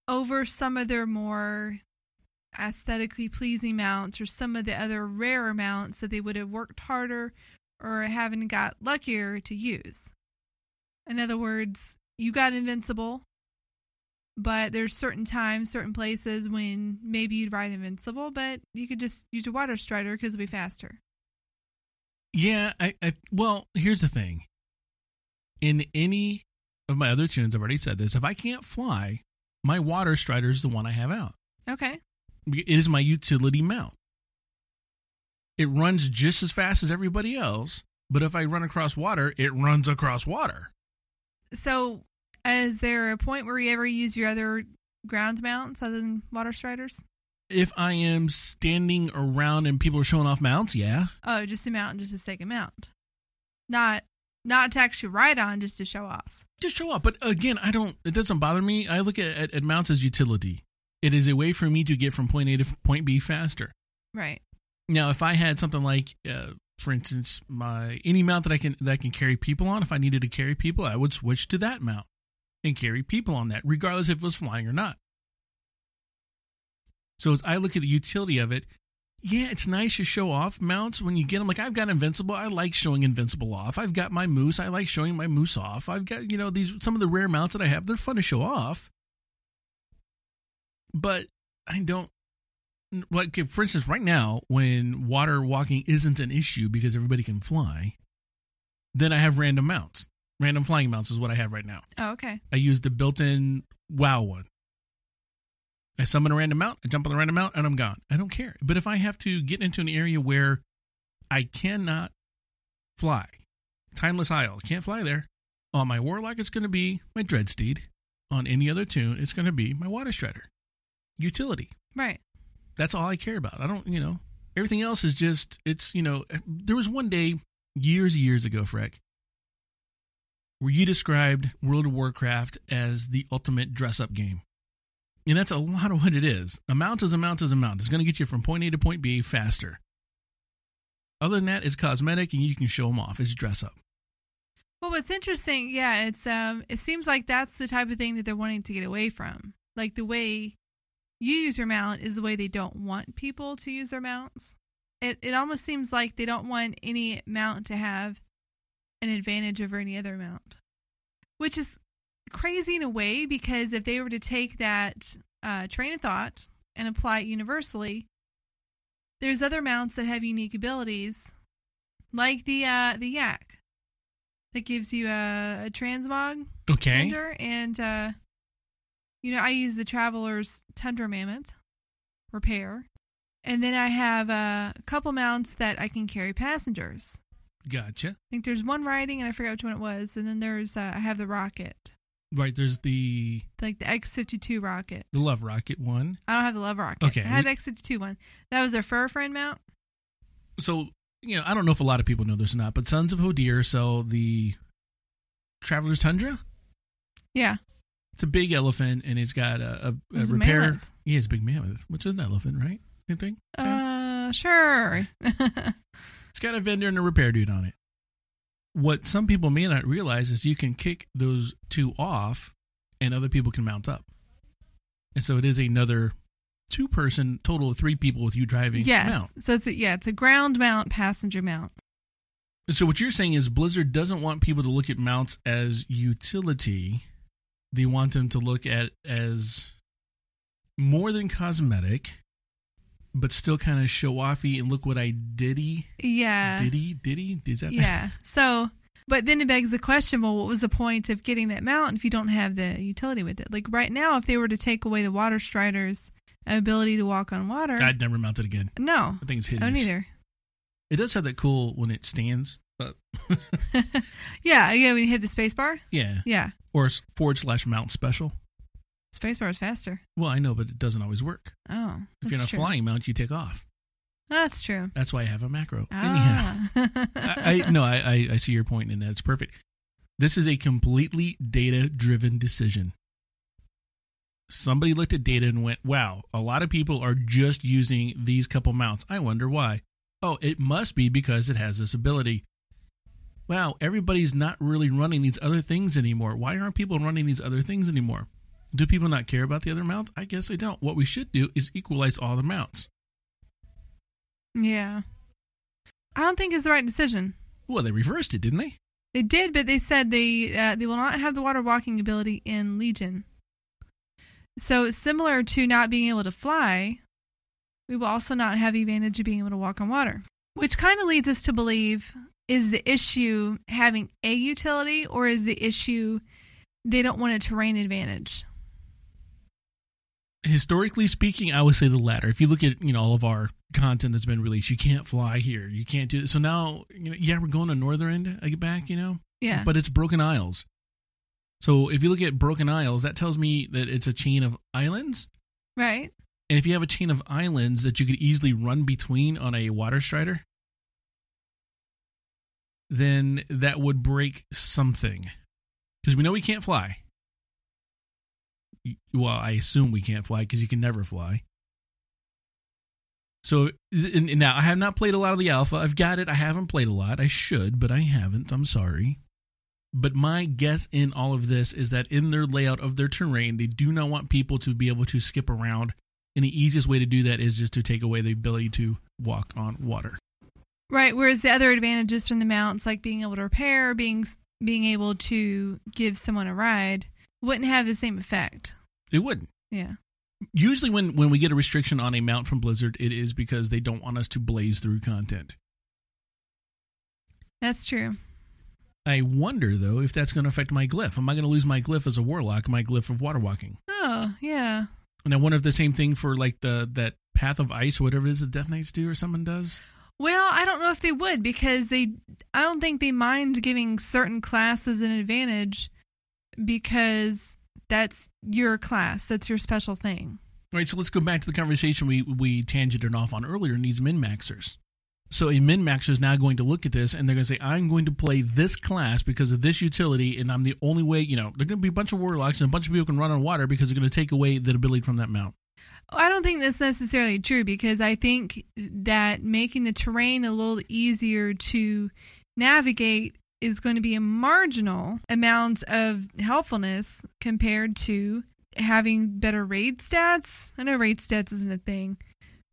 [SPEAKER 1] over some of their more aesthetically pleasing mounts or some of the other rarer mounts that they would have worked harder or haven't got luckier to use. In other words, you got invincible, but there's certain times, certain places when maybe you'd ride invincible, but you could just use a water strider because it'll be faster.
[SPEAKER 3] Yeah, I, I well, here's the thing. In any of my other toons, I've already said this. If I can't fly, my water strider is the one I have out.
[SPEAKER 1] Okay.
[SPEAKER 3] It is my utility mount. It runs just as fast as everybody else, but if I run across water, it runs across water.
[SPEAKER 1] So, is there a point where you ever use your other ground mounts other than water striders?
[SPEAKER 3] If I am standing around and people are showing off mounts, yeah.
[SPEAKER 1] Oh, just a mount, just a a mount, not not to actually ride on, just to show off.
[SPEAKER 3] Just show off. But again, I don't. It doesn't bother me. I look at, at, at mounts as utility. It is a way for me to get from point A to point B faster.
[SPEAKER 1] Right.
[SPEAKER 3] Now, if I had something like, uh, for instance, my any mount that I can that I can carry people on, if I needed to carry people, I would switch to that mount and carry people on that, regardless if it was flying or not. So as I look at the utility of it, yeah, it's nice to show off mounts when you get them. Like I've got Invincible, I like showing Invincible off. I've got my Moose, I like showing my Moose off. I've got you know these some of the rare mounts that I have. They're fun to show off, but I don't like for instance right now when water walking isn't an issue because everybody can fly then i have random mounts random flying mounts is what i have right now.
[SPEAKER 1] Oh, okay.
[SPEAKER 3] i use the built-in wow one. I summon a random mount i jump on the random mount and i'm gone. I don't care. But if i have to get into an area where i cannot fly timeless isle can't fly there on my warlock it's going to be my dreadsteed on any other toon it's going to be my water strider. Utility.
[SPEAKER 1] Right.
[SPEAKER 3] that's all I care about. I don't, you know, everything else is just, it's, you know, there was one day years, years ago, Freck, where you described World of Warcraft as the ultimate dress up game. And that's a lot of what it is. A mount is a mount is a mount. It's going to get you from point A to point B faster. Other than that, it's cosmetic and you can show them off. It's dress up.
[SPEAKER 1] Well, what's interesting, yeah, it's um, it seems like that's the type of thing that they're wanting to get away from. Like the way you use your mount is the way they don't want people to use their mounts. It it almost seems like they don't want any mount to have an advantage over any other mount, which is crazy in a way because if they were to take that uh, train of thought and apply it universally, there's other mounts that have unique abilities, like the uh, the yak that gives you a, a transmog
[SPEAKER 3] Okay.
[SPEAKER 1] tender, and uh, you know I use the Traveler's Tundra Mammoth repair, and then I have a couple mounts that I can carry passengers.
[SPEAKER 3] Gotcha.
[SPEAKER 1] I think there's one riding, and I forgot which one it was, and then there's uh, I have the rocket,
[SPEAKER 3] Right. There's the,
[SPEAKER 1] like the X52 rocket.
[SPEAKER 3] the Love Rocket one.
[SPEAKER 1] I don't have the Love Rocket.
[SPEAKER 3] Okay,
[SPEAKER 1] I have the X52 one. That was their fur friend mount.
[SPEAKER 3] so you know, I don't know if a lot of people know this or not, but Sons of Hodir sell the Traveler's Tundra.
[SPEAKER 1] Yeah,
[SPEAKER 3] It's a big elephant, and it's got a, a, a
[SPEAKER 1] a
[SPEAKER 3] repair.
[SPEAKER 1] mammoth.
[SPEAKER 3] yeah, it's a big mammoth, which is an elephant, right? Same thing. Yeah.
[SPEAKER 1] uh, sure. [LAUGHS]
[SPEAKER 3] It's got a vendor and a repair dude on it. What some people may not realize is you can kick those two off, and other people can mount up. And so it is another two-person total of three people with you driving
[SPEAKER 1] yes.
[SPEAKER 3] mount.
[SPEAKER 1] So it's a, yeah, it's a ground mount, passenger mount.
[SPEAKER 3] So what you're saying is Blizzard doesn't want people to look at mounts as utility. They want them to look at as more than cosmetic, but still kind of show offy and look what I diddy
[SPEAKER 1] Yeah.
[SPEAKER 3] diddy diddy is that
[SPEAKER 1] Yeah. So, but then it begs the question: Well, what was the point of getting that mount if you don't have the utility with it? Like right now, if they were to take away the water strider's ability to walk on water,
[SPEAKER 3] I'd never mount it again.
[SPEAKER 1] no,
[SPEAKER 3] I think it's hideous.
[SPEAKER 1] don't either.
[SPEAKER 3] It does have that cool when it stands. But [LAUGHS]
[SPEAKER 1] Yeah, yeah. When you hit the space bar,
[SPEAKER 3] yeah,
[SPEAKER 1] yeah,
[SPEAKER 3] or forward slash mount special.
[SPEAKER 1] Space bar is faster.
[SPEAKER 3] Well, I know, but it doesn't always work.
[SPEAKER 1] Oh,
[SPEAKER 3] If you're in a
[SPEAKER 1] true.
[SPEAKER 3] flying mount, you take off.
[SPEAKER 1] That's true.
[SPEAKER 3] That's why I have a macro. Anyhow.
[SPEAKER 1] Ah. [LAUGHS]
[SPEAKER 3] I, I no, I, I I see your point, and that's perfect. This is a completely data driven decision. somebody looked at data and went, wow, a lot of people are just using these couple mounts. I wonder why. Oh, it must be because it has this ability. Wow, everybody's not really running these other things anymore. Why aren't people running these other things anymore? Do people not care about the other mounts? I guess they don't. What we should do is equalize all the mounts.
[SPEAKER 1] Yeah. I don't think it's the right decision.
[SPEAKER 3] Well, they reversed it, didn't they?
[SPEAKER 1] They did, but they said they uh, they will not have the water walking ability in Legion. So it's similar to not being able to fly. We will also not have the advantage of being able to walk on water, which kind of leads us to believe is the issue having a utility or is the issue they don't want a terrain advantage?
[SPEAKER 3] Historically speaking, I would say the latter. If you look at you know all of our content that's been released, you can't fly here, you can't do it. So now, you know, yeah, we're going to Northrend. I get back, you know,
[SPEAKER 1] Yeah.
[SPEAKER 3] but it's Broken Isles. So if you look at Broken Isles, that tells me that it's a chain of islands.
[SPEAKER 1] right.
[SPEAKER 3] And if you have a chain of islands that you could easily run between on a water strider, then that would break something. Because we know we can't fly. Well, I assume we can't fly because you can never fly. So now I have not played a lot of the alpha. I've got it. I haven't played a lot. I should, but I haven't. I'm sorry. But my guess in all of this is that in their layout of their terrain, they do not want people to be able to skip around. And the easiest way to do that is just to take away the ability to walk on water.
[SPEAKER 1] Right. Whereas the other advantages from the mounts, like being able to repair, being being able to give someone a ride, wouldn't have the same effect.
[SPEAKER 3] It wouldn't.
[SPEAKER 1] Yeah.
[SPEAKER 3] Usually, when, when we get a restriction on a mount from Blizzard, it is because they don't want us to blaze through content.
[SPEAKER 1] That's true.
[SPEAKER 3] I wonder, though, if that's going to affect my glyph. Am I going to lose my glyph as a warlock, my glyph of water walking?
[SPEAKER 1] Oh, yeah.
[SPEAKER 3] And I wonder if the same thing for like the that path of ice, or whatever it is the Death Knights do, or someone does.
[SPEAKER 1] Well, I don't know if they would because they I don't think they mind giving certain classes an advantage because that's your class. That's your special thing.
[SPEAKER 3] All right, so let's go back to the conversation we we tangented off on earlier. Needs min maxers. So a min maxer is now going to look at this and they're going to say, "I'm going to play this class because of this utility, and I'm the only way." You know, they're going to be a bunch of warlocks and a bunch of people can run on water because they're going to take away the ability from that mount.
[SPEAKER 1] I don't think that's necessarily true because I think that making the terrain a little easier to navigate is going to be a marginal amount of helpfulness compared to having better raid stats. I know raid stats isn't a thing,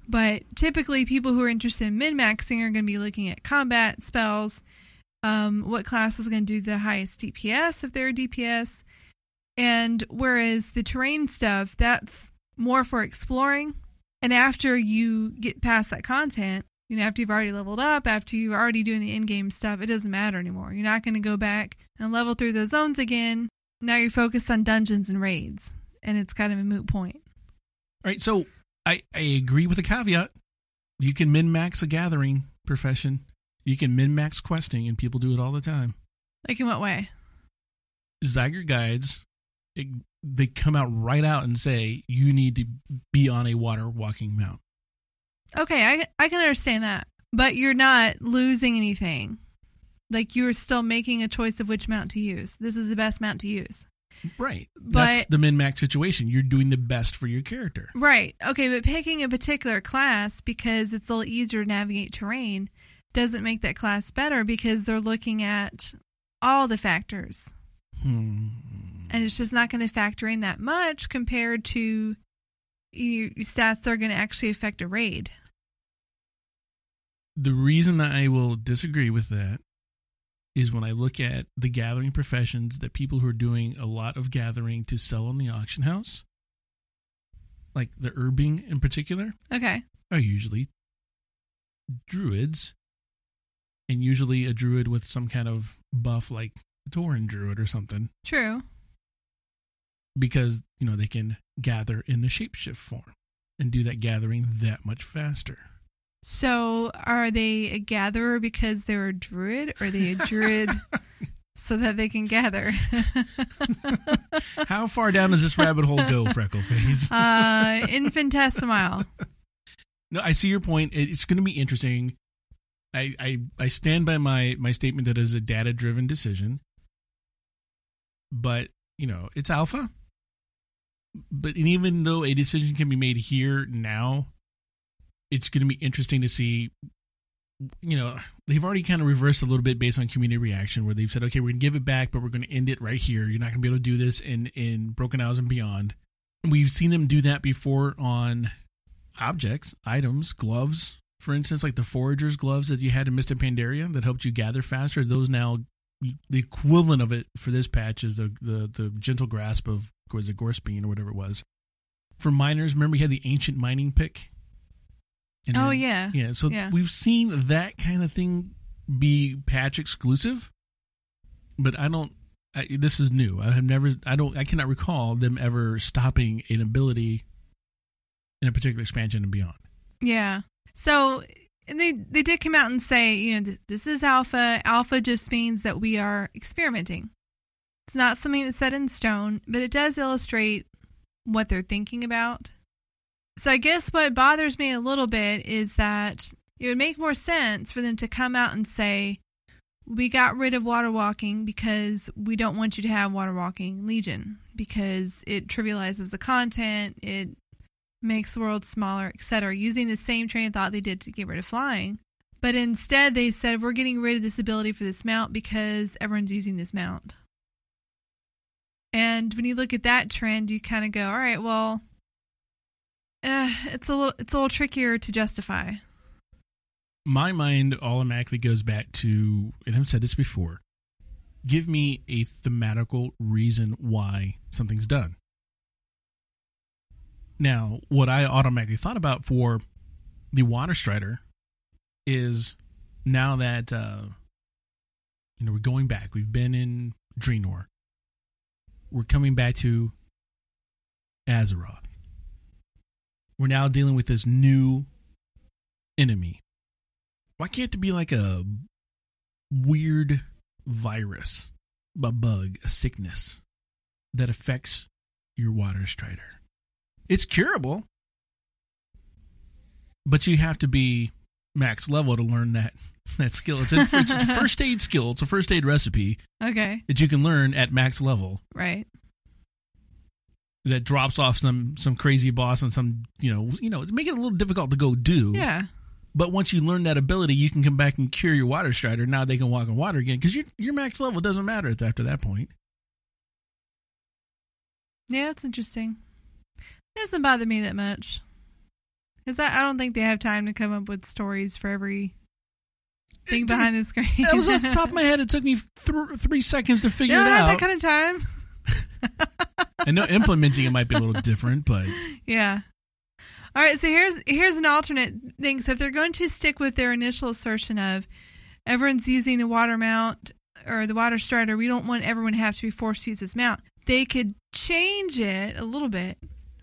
[SPEAKER 1] but typically people who are interested in min maxing are going to be looking at combat spells, um, what class is going to do the highest DPS if they're DPS. And whereas the terrain stuff, that's more for exploring. And after you get past that content, you know, after you've already leveled up, after you're already doing the in game stuff, it doesn't matter anymore. You're not going to go back and level through those zones again. Now you're focused on dungeons and raids, and it's kind of a moot point.
[SPEAKER 3] All right, so I I agree with the caveat. You can min max a gathering profession. You can min max questing, and people do it all the time.
[SPEAKER 1] Like, in what way?
[SPEAKER 3] Zygor guides, it, they come out right out and say you need to be on a water walking mount.
[SPEAKER 1] Okay, I, I can understand that. But you're not losing anything. Like, you're still making a choice of which mount to use. This is the best mount to use.
[SPEAKER 3] Right. That's
[SPEAKER 1] But-
[SPEAKER 3] the min max situation. You're doing the best for your character.
[SPEAKER 1] Right. Okay, but picking a particular class because it's a little easier to navigate terrain doesn't make that class better because they're looking at all the factors.
[SPEAKER 3] Hmm.
[SPEAKER 1] And it's just not going to factor in that much compared to your stats that are going to actually affect a raid.
[SPEAKER 3] The reason that I will disagree with that is when I look at the gathering professions that people who are doing a lot of gathering to sell on the auction house, like the herbing in particular,
[SPEAKER 1] Okay.
[SPEAKER 3] are usually druids, and usually a druid with some kind of buff like a Tauren druid or something,
[SPEAKER 1] True.
[SPEAKER 3] because you know they can gather in the shapeshift form and do that gathering that much faster.
[SPEAKER 1] So are they a gatherer because they're a druid or are they a druid [LAUGHS] so that they can gather?
[SPEAKER 3] How far down does this rabbit hole go, Freckleface? [LAUGHS]
[SPEAKER 1] uh, infinitesimal.
[SPEAKER 3] No, I see your point. It's going to be interesting. I, I I stand by my my statement that it is a data driven decision. But you know, it's alpha. But even though a decision can be made here now, it's going to be interesting to see. You know, they've already kind of reversed a little bit based on community reaction, where they've said, "Okay, we're going to give it back, but we're going to end it right here. You're not going to be able to do this in in Broken Isles and beyond." We've seen them do that before on objects, items, gloves, for instance, like the foragers gloves that you had in of Pandaria that helped you gather faster. Those now the equivalent of it for this patch is the the, the gentle grasp of was it Gorspine or whatever it was. For miners, remember you had the ancient mining pick. And
[SPEAKER 1] oh
[SPEAKER 3] then-
[SPEAKER 1] yeah.
[SPEAKER 3] yeah. So
[SPEAKER 1] Yeah.
[SPEAKER 3] we've seen that kind of thing be patch exclusive, but I don't. I, this is new. I have never. I don't. I cannot recall them ever stopping an ability in a particular expansion and beyond.
[SPEAKER 1] Yeah. So and they they did come out and say, you know, this is alpha. Alpha just means that we are experimenting. It's not something that's set in stone, but it does illustrate what they're thinking about. So I guess what bothers me a little bit is that it would make more sense for them to come out and say, we got rid of water walking because we don't want you to have water walking legion because it trivializes the content, it makes the world smaller, etc., using the same train of thought they did to get rid of flying. But instead, they said, we're getting rid of this ability for this mount because everyone's using this mount. And when you look at that trend, you kind of go, all right, well, uh, it's a little it's a little trickier to justify.
[SPEAKER 3] my mind automatically goes back to, and I've said this before give me a thematical reason why something's done. Now, what I automatically thought about for the Water Strider is now that, uh, you know, we're going back, we've been in Draenor, we're coming back to Azeroth. We're now dealing with this new enemy why can't it be like a weird virus, a bug, a sickness that affects your water strider? It's curable, but you have to be max level to learn that [LAUGHS] that skill. It's a, it's a [LAUGHS] first aid skill. It's a first aid recipe
[SPEAKER 1] Okay,
[SPEAKER 3] that you can learn at max level
[SPEAKER 1] right.
[SPEAKER 3] that drops off some some crazy boss and some you know you know make it a little difficult to go do.
[SPEAKER 1] Yeah.
[SPEAKER 3] But once you learn that ability, you can come back and cure your water strider. Now they can walk on water again because your your max level doesn't matter after that point.
[SPEAKER 1] Yeah, that's interesting. It doesn't bother me that much. Because I, I don't think they have time to come up with stories for every thing behind the screen.
[SPEAKER 3] That was off the top of my head. It took me th- three seconds to figure
[SPEAKER 1] don't
[SPEAKER 3] it
[SPEAKER 1] have
[SPEAKER 3] out.
[SPEAKER 1] that kind of time. [LAUGHS]
[SPEAKER 3] I know implementing it might be a little different, but
[SPEAKER 1] Yeah. All right, so here's here's an alternate thing. So if they're going to stick with their initial assertion of everyone's using the water mount or the water strider, we don't want everyone to have to be forced to use this mount. They could change it a little bit,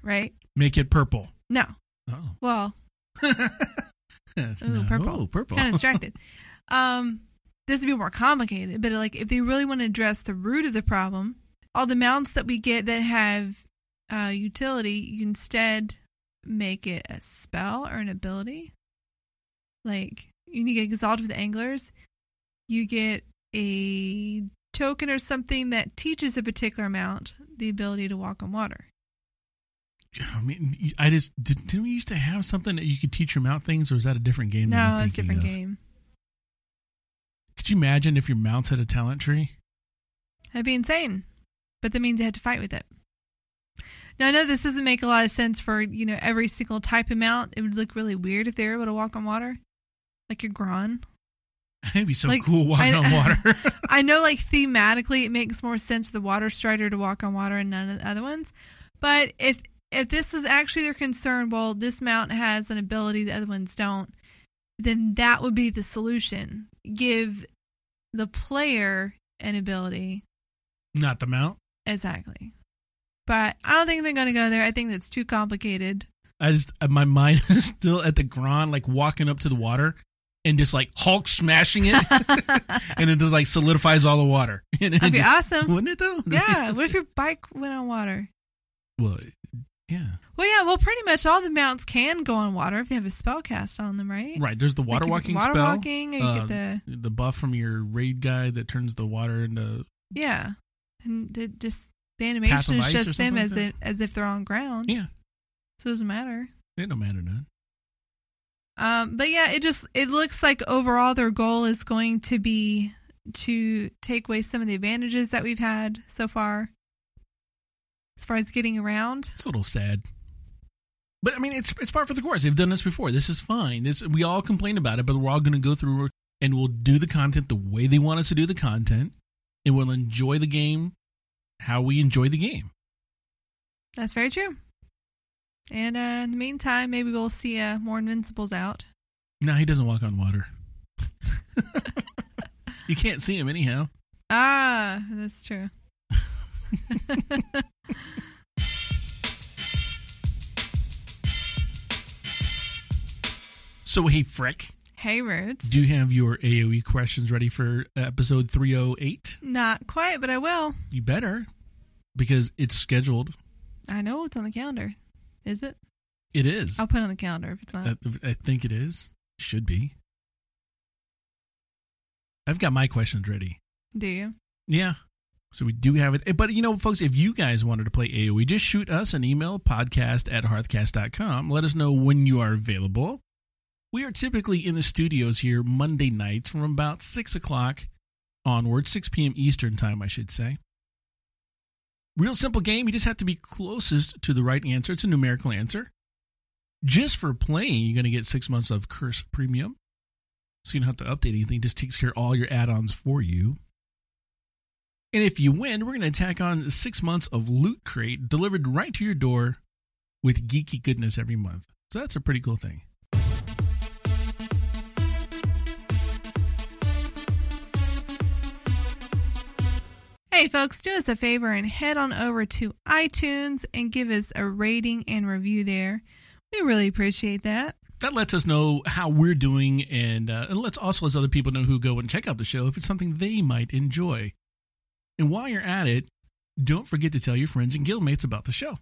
[SPEAKER 1] right?
[SPEAKER 3] make it purple.
[SPEAKER 1] No.
[SPEAKER 3] Oh,
[SPEAKER 1] Well, [LAUGHS]
[SPEAKER 3] Ooh,
[SPEAKER 1] purple.
[SPEAKER 3] purple.
[SPEAKER 1] kind of distracted. [LAUGHS] um, this would be more complicated, but like if they really want to address the root of the problem, all the mounts that we get that have uh, utility, you instead make it a spell or an ability. Like you get exalted with anglers, you get a token or something that teaches a particular mount the ability to walk on water.
[SPEAKER 3] I mean, I just did, didn't we used to have something that you could teach your mount things, or is that a different game?
[SPEAKER 1] No, it's a different
[SPEAKER 3] of?
[SPEAKER 1] game.
[SPEAKER 3] Could you imagine if your mount had a talent tree?
[SPEAKER 1] That'd be insane. But that means they had to fight with it. Now I know this doesn't make a lot of sense for, you know, every single type of mount. It would look really weird if they were able to walk on water. Like your Gronn. [LAUGHS]
[SPEAKER 3] It'd be so
[SPEAKER 1] Like,
[SPEAKER 3] cool walking
[SPEAKER 1] I-
[SPEAKER 3] on [LAUGHS] water. [LAUGHS]
[SPEAKER 1] I know like thematically it makes more sense for the water strider to walk on water and none of the other ones. But if if this is actually their concern, well, this mount has an ability the other ones don't, then that would be the solution. Give the player an ability
[SPEAKER 3] Not the mount.
[SPEAKER 1] Exactly. But I don't think they're going to go there. I think that's too complicated.
[SPEAKER 3] I just uh, my mind [LAUGHS] is still at the Gronn, like walking up to the water and just like Hulk smashing it, [LAUGHS] and it just like solidifies all the water. [LAUGHS]
[SPEAKER 1] That'd be
[SPEAKER 3] just-
[SPEAKER 1] awesome.
[SPEAKER 3] wouldn't it though?
[SPEAKER 1] Yeah. What if your bike went on water?
[SPEAKER 3] well, yeah,
[SPEAKER 1] Well, yeah. Well, pretty much all the mounts can go on water if they have a spell cast on them, right?
[SPEAKER 3] right. There's the
[SPEAKER 1] Like
[SPEAKER 3] water
[SPEAKER 1] you get
[SPEAKER 3] walking
[SPEAKER 1] water
[SPEAKER 3] spell.
[SPEAKER 1] walking, you
[SPEAKER 3] uh,
[SPEAKER 1] get the
[SPEAKER 3] the buff from your raid guy that turns the water into
[SPEAKER 1] yeah, and it just The animation is just them
[SPEAKER 3] something
[SPEAKER 1] as
[SPEAKER 3] like
[SPEAKER 1] if as if they're on ground.
[SPEAKER 3] Yeah,
[SPEAKER 1] So it doesn't matter.
[SPEAKER 3] it don't matter none.
[SPEAKER 1] Um, but yeah, it just it looks like overall their goal is going to be to take away some of the advantages that we've had so far, as far as getting around.
[SPEAKER 3] It's a little sad. But I mean, it's it's part of the course. They've done this before. This is fine. This we all complain about it, but we're all going to go through and we'll do the content the way they want us to do the content, and we'll enjoy the game how we enjoy the game.
[SPEAKER 1] That's very true. And uh, in the meantime, maybe we'll see uh, more Invincibles out.
[SPEAKER 3] No, he doesn't walk on water. [LAUGHS] you can't see him anyhow.
[SPEAKER 1] Ah, that's true. [LAUGHS] [LAUGHS]
[SPEAKER 3] So hey, Frick.
[SPEAKER 1] hey, Roots.
[SPEAKER 3] do you have your AOE questions ready for episode three hundred eight?
[SPEAKER 1] Not quite, but I will.
[SPEAKER 3] You better, because it's scheduled.
[SPEAKER 1] I know it's on the calendar. Is it?
[SPEAKER 3] It is.
[SPEAKER 1] I'll put it on the calendar if it's not.
[SPEAKER 3] I, I think it is. Should be. I've got my questions ready.
[SPEAKER 1] Do you?
[SPEAKER 3] Yeah. So we do have it. Eh, but, you know, folks, if you guys wanted to play AoE, just shoot us an email, podcast at hearthcast.com. Let us know when you are available. We are typically in the studios here Monday nights from about 6 o'clock onward, 6 p.m. Eastern time, I should say. Real simple game. You just have to be closest to the right answer. It's a numerical answer. Just for playing, you're going to get six months of Curse Premium. So you don't have to update anything. It just takes care of all your add ons for you. And if you win, we're going to tack on six months of Loot Crate delivered right to your door with geeky goodness every month. So that's a pretty cool thing.
[SPEAKER 1] Hey, folks, do us a favor and head on over to iTunes and give us a rating and review there. We really appreciate that.
[SPEAKER 3] That lets us know how we're doing and uh, it lets also lets other people know who go and check out the show if it's something they might enjoy. And while you're at it, don't forget to tell your friends and guildmates about the show.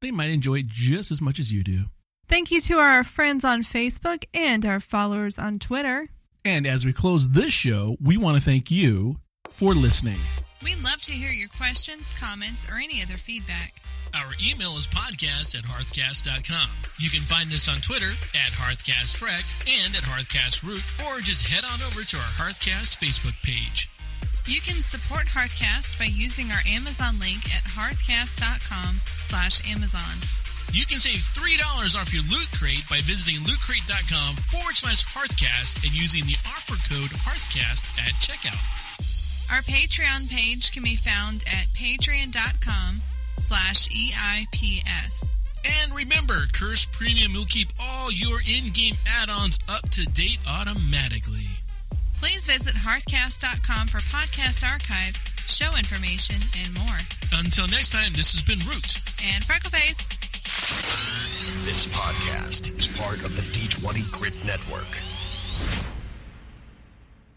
[SPEAKER 3] They might enjoy it just as much as you do.
[SPEAKER 1] Thank you to our friends on Facebook and our followers on Twitter.
[SPEAKER 3] And as we close this show, we want to thank you for listening.
[SPEAKER 1] We'd love to hear your questions, comments, or any other feedback.
[SPEAKER 3] Our email is podcast at hearthcast.com. You can find us on Twitter at hearthcastrec and at hearthcastroot, or just head on over to our Hearthcast Facebook page.
[SPEAKER 1] You can support Hearthcast by using our Amazon link at hearthcast.com slash Amazon.
[SPEAKER 3] You can save $3 off your Loot Crate by visiting lootcrate.com forward slash Hearthcast and using the offer code Hearthcast at checkout.
[SPEAKER 1] Our Patreon page can be found at patreon.com slash EIPS.
[SPEAKER 3] And remember, Curse Premium will keep all your in-game add-ons up to date automatically.
[SPEAKER 1] Please visit hearthcast.com for podcast archives, show information, and more.
[SPEAKER 3] Until next time, this has been Root.
[SPEAKER 1] And Freckleface.
[SPEAKER 2] This podcast is part of the D20 Grit Network.